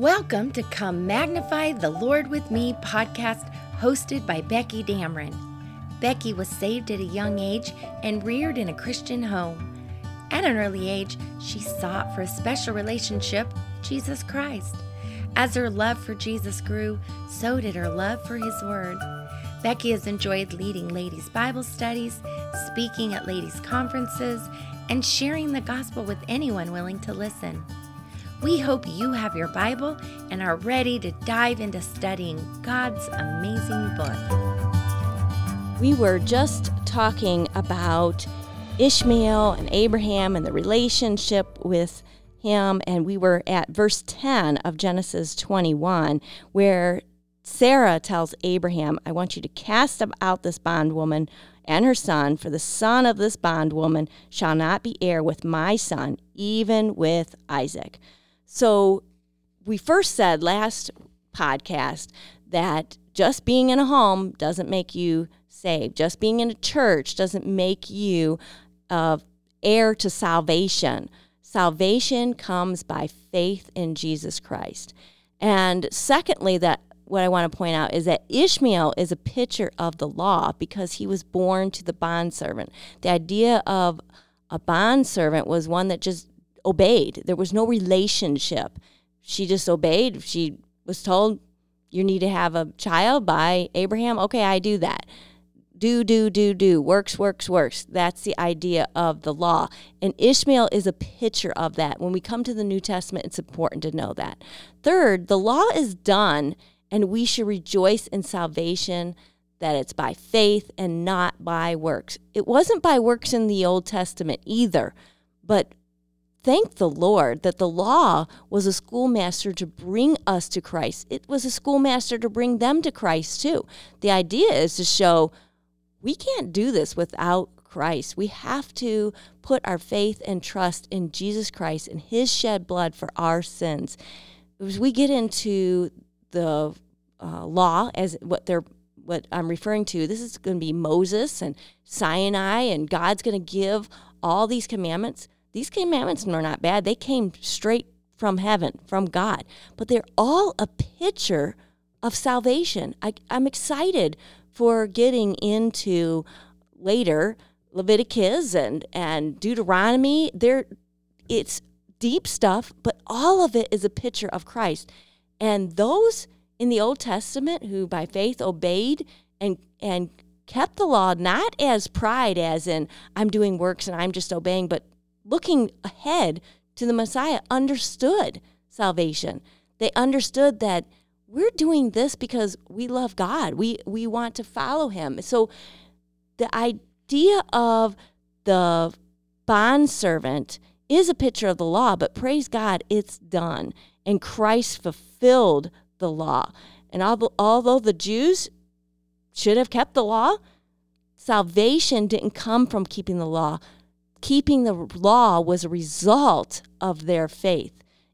Welcome to Come Magnify the Lord with Me podcast hosted by Becky Dameron. Becky was saved at a young age and reared in a Christian home. At an early age, she sought for a special relationship, Jesus Christ. As her love for Jesus grew, so did her love for His Word. Becky has enjoyed leading ladies' Bible studies, speaking at ladies' conferences, and sharing the gospel with anyone willing to listen. We hope you have your Bible and are ready to dive into studying God's amazing book. We were just talking about Ishmael and Abraham and the relationship with him, and we were at verse 10 of Genesis 21, where Sarah tells Abraham, I want you to cast out this bondwoman and her son, for the son of this bondwoman shall not be heir with my son, even with Isaac. So we first said last podcast that just being in a home doesn't make you saved. Just being in a church doesn't make you uh, heir to salvation. Salvation comes by faith in Jesus Christ. And secondly, that what I want to point out is that Ishmael is a picture of the law because he was born to the bondservant. The idea of a bondservant was one that just obeyed. There was no relationship. She just obeyed. She was told, You need to have a child by Abraham. Okay, I do that. Do, do, do, do. Works, works, works. That's the idea of the law. And Ishmael is a picture of that. When we come to the New Testament, it's important to know that. Third, the law is done, and we should rejoice in salvation that it's by faith and not by works. It wasn't by works in the Old Testament either, but thank the Lord that the law was a schoolmaster to bring us to Christ. It was a schoolmaster to bring them to Christ too. The idea is to show we can't do this without Christ. We have to put our faith and trust in Jesus Christ and his shed blood for our sins. As we get into the uh, law as what they're what I'm referring to, this is going to be Moses and Sinai, and God's going to give all these commandments these commandments are not bad. They came straight from heaven, from God, but they're all a picture of salvation. I, I'm excited for getting into later Leviticus and, and Deuteronomy. There, it's deep stuff, but all of it is a picture of Christ. And those in the Old Testament who by faith obeyed and and kept the law not as pride as in I'm doing works and I'm just obeying, but looking ahead to the Messiah, understood salvation. They understood that we're doing this because we love God. We we want to follow him. So the idea of the bond servant is a picture of the law, but praise God, it's done. And Christ fulfilled the law. And although the Jews should have kept the law, salvation didn't come from keeping the law keeping the law was a result of their faith.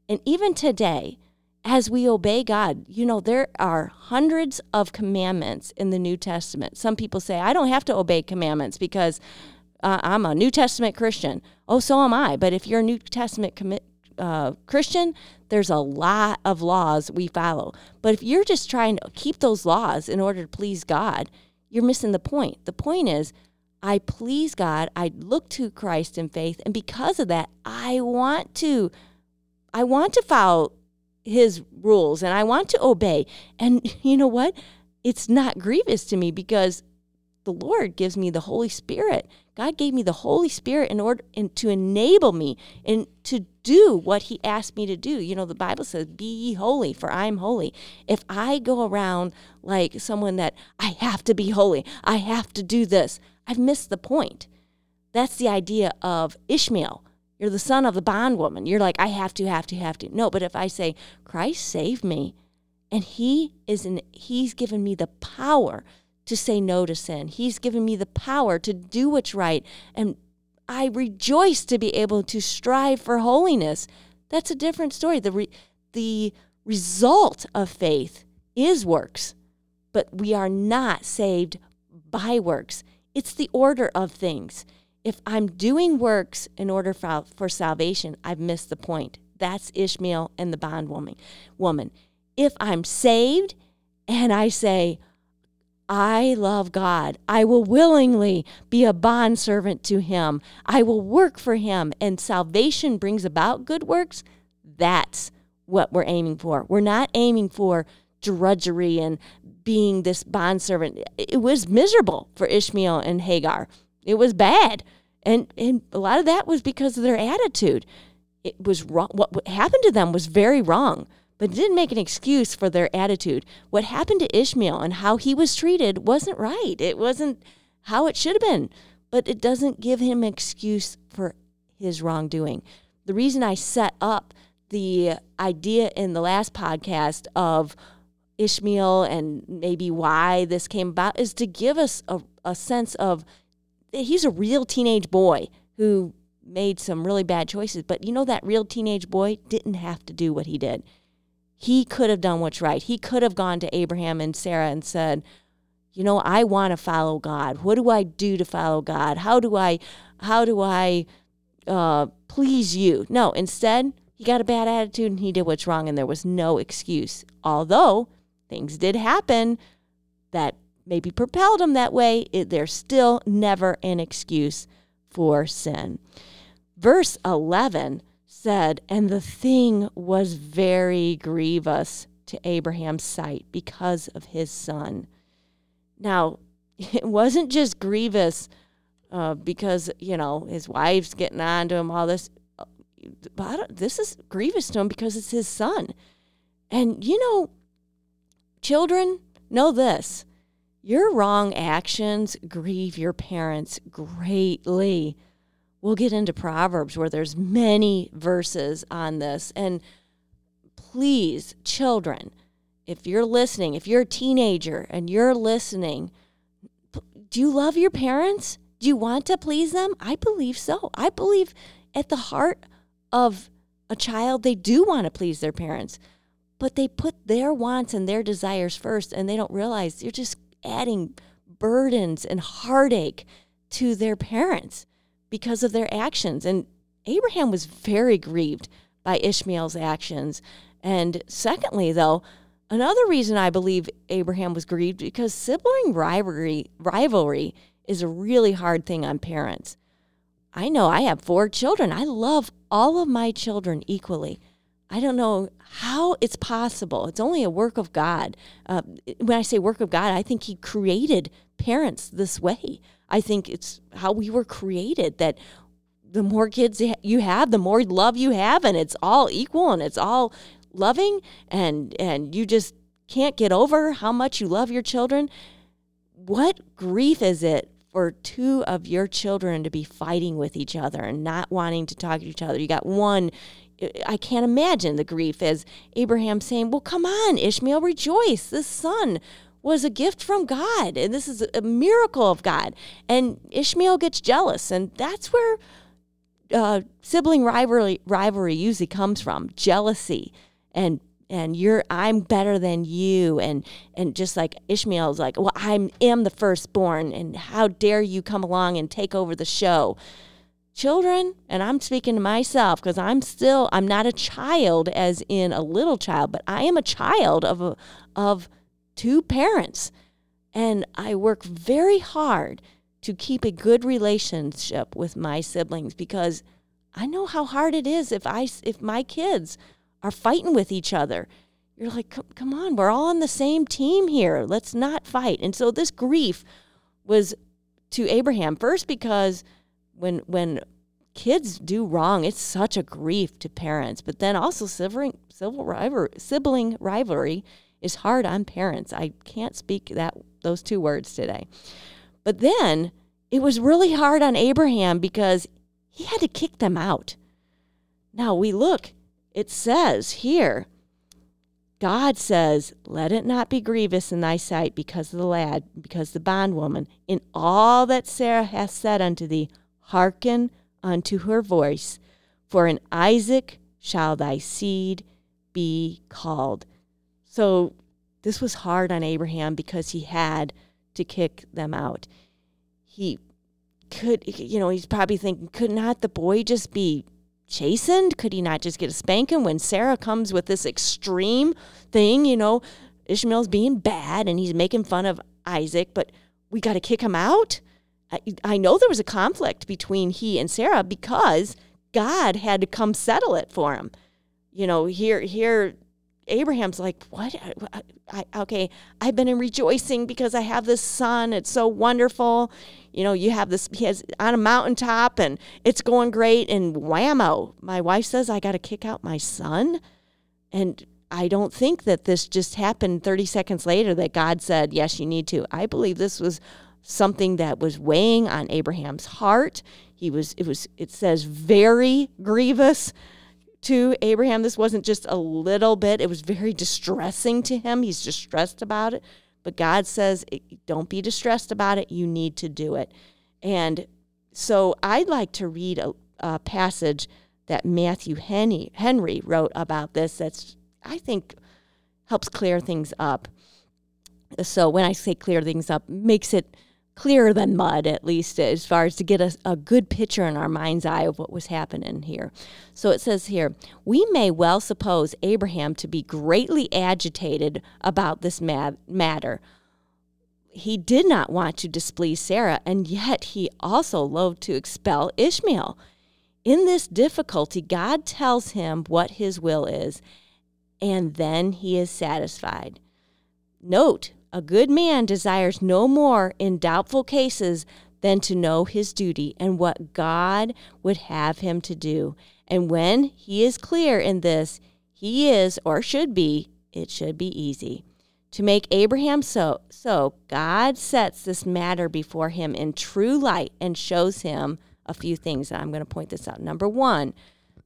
And even today, as we obey God, you know, there are hundreds of commandments in the New Testament. Some people say, I don't have to obey commandments because uh, I'm a New Testament Christian. Oh, so am I. But if you're a New Testament commi- uh, Christian, there's a lot of laws we follow. But if you're just trying to keep those laws in order to please God, you're missing the point. The point is, I please God. I look to Christ in faith. And because of that, I want to, I want to follow his rules and I want to obey. And you know what? It's not grievous to me because the Lord gives me the Holy Spirit. God gave me the Holy Spirit in order and to enable me and to do what He asked me to do. You know, the Bible says, "Be ye holy, for I am holy." If I go around like someone that I have to be holy, I have to do this, I've missed the point. That's the idea of Ishmael. You're the son of the bondwoman. You're like, I have to, have to, have to. No, but if I say, Christ saved me, and He is in, He's given me the power to say no to sin. He's given me the power to do what's right. And I rejoice to be able to strive for holiness. That's a different story. The, re, the result of faith is works, but we are not saved by works. It's the order of things. If I'm doing works in order for, for salvation, I've missed the point. That's Ishmael and the bondwoman. Woman. If I'm saved and I say, I love God. I will willingly be a bondservant to Him. I will work for Him, and salvation brings about good works. That's what we're aiming for. We're not aiming for drudgery and being this bondservant. It was miserable for Ishmael and Hagar. It was bad. And, and a lot of that was because of their attitude. It was wrong. What happened to them was very wrong, but it didn't make an excuse for their attitude. What happened to Ishmael and how he was treated wasn't right. It wasn't how it should have been, but it doesn't give him an excuse for his wrongdoing. The reason I set up the idea in the last podcast of Ishmael and maybe why this came about is to give us a, a sense of he's a real teenage boy who made some really bad choices. But you know, that real teenage boy didn't have to do what he did. He could have done what's right. He could have gone to Abraham and Sarah and said, you know, I want to follow God. What do I do to follow God? How do I, how do I uh, please you? No, instead, he got a bad attitude and he did what's wrong, and there was no excuse. Although things did happen that maybe propelled him that way, it, there's still never an excuse for sin. Verse 11 said, And the thing was very grievous to Abraham's sight because of his son. Now, it wasn't just grievous uh, because, you know, his wife's getting on to him, all this. But this is grievous to him because it's his son. And, you know, Children, know this your wrong actions grieve your parents greatly. We'll get into Proverbs where there's many verses on this. And please, children, if you're listening, if you're a teenager and you're listening, do you love your parents? Do you want to please them? I believe so. I believe at the heart of a child, they do want to please their parents but they put their wants and their desires first and they don't realize you're just adding burdens and heartache to their parents because of their actions. And Abraham was very grieved by Ishmael's actions. And secondly, though, another reason I believe Abraham was grieved because sibling rivalry rivalry is a really hard thing on parents. I know I have four children. I love all of my children equally. I don't know how it's possible. It's only a work of God. Uh, when I say work of God, I think He created parents this way. I think it's how we were created that the more kids you have, the more love you have, and it's all equal and it's all loving, and and you just can't get over how much you love your children. What grief is it for two of your children to be fighting with each other and not wanting to talk to each other? You got one I can't imagine the grief as Abraham saying, Well, come on, Ishmael, rejoice. This son was a gift from God, and this is a miracle of God. And Ishmael gets jealous, and that's where uh, sibling rivalry, rivalry usually comes from jealousy and and you're I'm better than you and and just like Ishmael's like well I am the firstborn and how dare you come along and take over the show children and i'm speaking to myself because i'm still i'm not a child as in a little child but i am a child of a, of two parents. And i work very hard to keep a good relationship with my siblings because i know how hard it is if i if my kids are fighting with each other. You're like come on we're all on the same team here. Let's not fight. And so this grief was to abraham first because when when kids do wrong, it's such a grief to parents. But then also sibling civil rivalry, sibling rivalry is hard on parents. I can't speak that those two words today. But then it was really hard on Abraham because he had to kick them out. Now we look, it says here, God says, Let it not be grievous in thy sight because of the lad, because the bondwoman, in all that Sarah hath said unto thee, hearken unto her voice, for in Isaac shall thy seed be called. So this was hard on Abraham because he had to kick them out. He could, you know, he's probably thinking, could not the boy just be chastened? Could he not just get a spanking when Sarah comes with this extreme thing? You know, Ishmael's being bad and he's making fun of Isaac, but we got to kick him out? I, I know there was a conflict between he and Sarah because God had to come settle it for him. You know, here, here, Abraham's like, what? I, I, okay, I've been in rejoicing because I have this son. It's so wonderful. You know, you have this, he has on a mountaintop and it's going great. And whammo, my wife says, I got to kick out my son. And I don't think that this just happened 30 seconds later that God said, yes, you need to. I believe this was something that was weighing on Abraham's heart. He was, it was, it says, very grievous to Abraham. This wasn't just a little bit, it was very distressing to him. He's distressed about it. But God says, don't be distressed about it. You need to do it. And so I'd like to read a, a passage that Matthew Henry, Henry wrote about this that's, I think, helps clear things up. So when I say clear things up, makes it clearer than mud, at least as far as to get a, a good picture in our mind's eye of what was happening here. So it says here, we may well suppose Abraham to be greatly agitated about this matter. He did not want to displease Sarah, and yet he also loathed to expel Ishmael. In this difficulty, God tells him what his will is, and then he is satisfied. Note, a good man desires no more in doubtful cases than to know his duty and what God would have him to do. And when he is clear in this, he is, or should be, it should be easy. To make Abraham so, so God sets this matter before him in true light and shows him a few things. I'm going to point this out. Number one,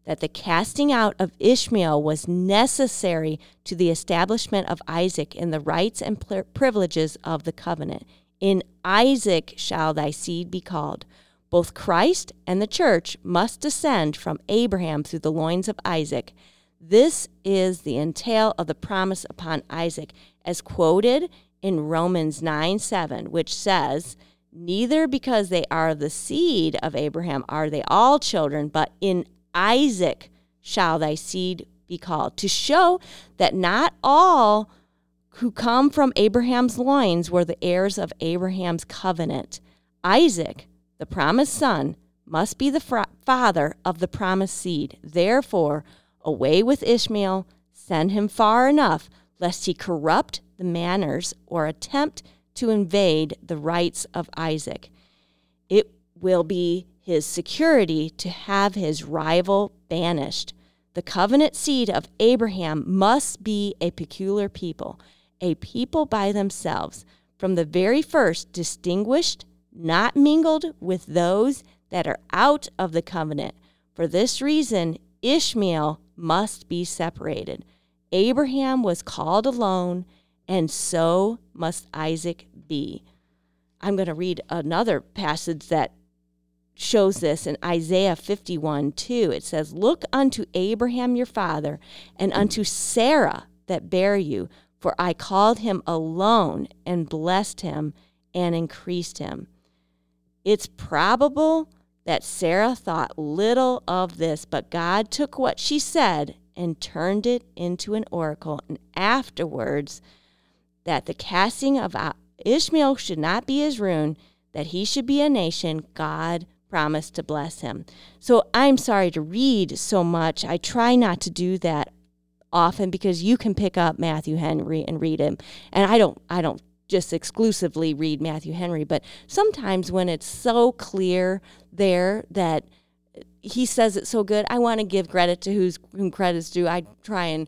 that the casting out of Ishmael was necessary to the establishment of Isaac in the rights and privileges of the covenant. In Isaac shall thy seed be called. Both Christ and the church must descend from Abraham through the loins of Isaac. This is the entail of the promise upon Isaac, as quoted in Romans 9 7, which says, Neither because they are the seed of Abraham are they all children, but in Isaac shall thy seed be called, to show that not all who come from Abraham's loins were the heirs of Abraham's covenant. Isaac, the promised son, must be the father of the promised seed. Therefore, away with Ishmael, send him far enough, lest he corrupt the manners or attempt to invade the rights of Isaac. It will be his security to have his rival banished. The covenant seed of Abraham must be a peculiar people, a people by themselves, from the very first distinguished, not mingled with those that are out of the covenant. For this reason, Ishmael must be separated. Abraham was called alone, and so must Isaac be. I'm going to read another passage that shows this in Isaiah 51 2. It says, Look unto Abraham your father, and unto Sarah that bare you, for I called him alone, and blessed him, and increased him. It's probable that Sarah thought little of this, but God took what she said and turned it into an oracle. And afterwards, that the casting of Ishmael should not be his ruin, that he should be a nation, God promised to bless him. So I'm sorry to read so much. I try not to do that often because you can pick up Matthew Henry and read him. And I don't I don't just exclusively read Matthew Henry, but sometimes when it's so clear there that he says it so good, I want to give credit to who's whom credit's due. I try and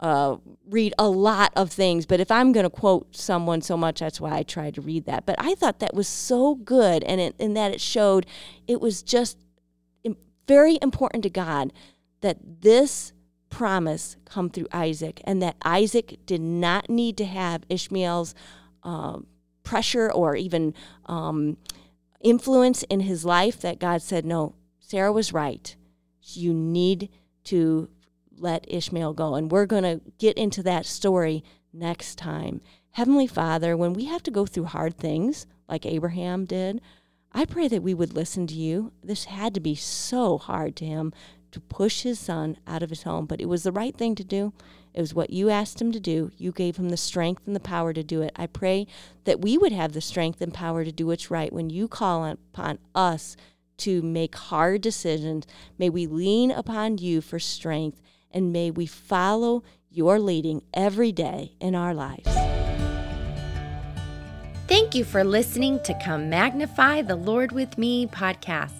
uh, read a lot of things, but if I'm going to quote someone so much, that's why I try to read that. But I thought that was so good, and in that it showed it was just very important to God that this promise come through Isaac, and that Isaac did not need to have Ishmael's uh, pressure or even um, influence in his life. That God said, "No, Sarah was right. You need to let Ishmael go. And we're going to get into that story next time. Heavenly Father, when we have to go through hard things like Abraham did, I pray that we would listen to you. This had to be so hard to him to push his son out of his home, but it was the right thing to do. It was what you asked him to do. You gave him the strength and the power to do it. I pray that we would have the strength and power to do what's right when you call upon us to make hard decisions. May we lean upon you for strength and may we follow your leading every day in our lives. Thank you for listening to Come Magnify the Lord with Me podcast.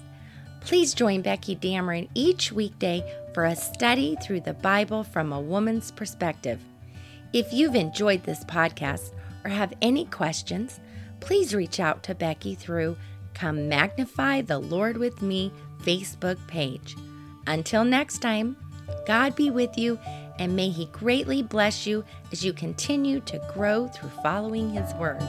Please join Becky Dameron each weekday for a study through the Bible from a woman's perspective. If you've enjoyed this podcast or have any questions, please reach out to Becky through Come Magnify the Lord with Me Facebook page. Until next time, God be with you and may He greatly bless you as you continue to grow through following His Word.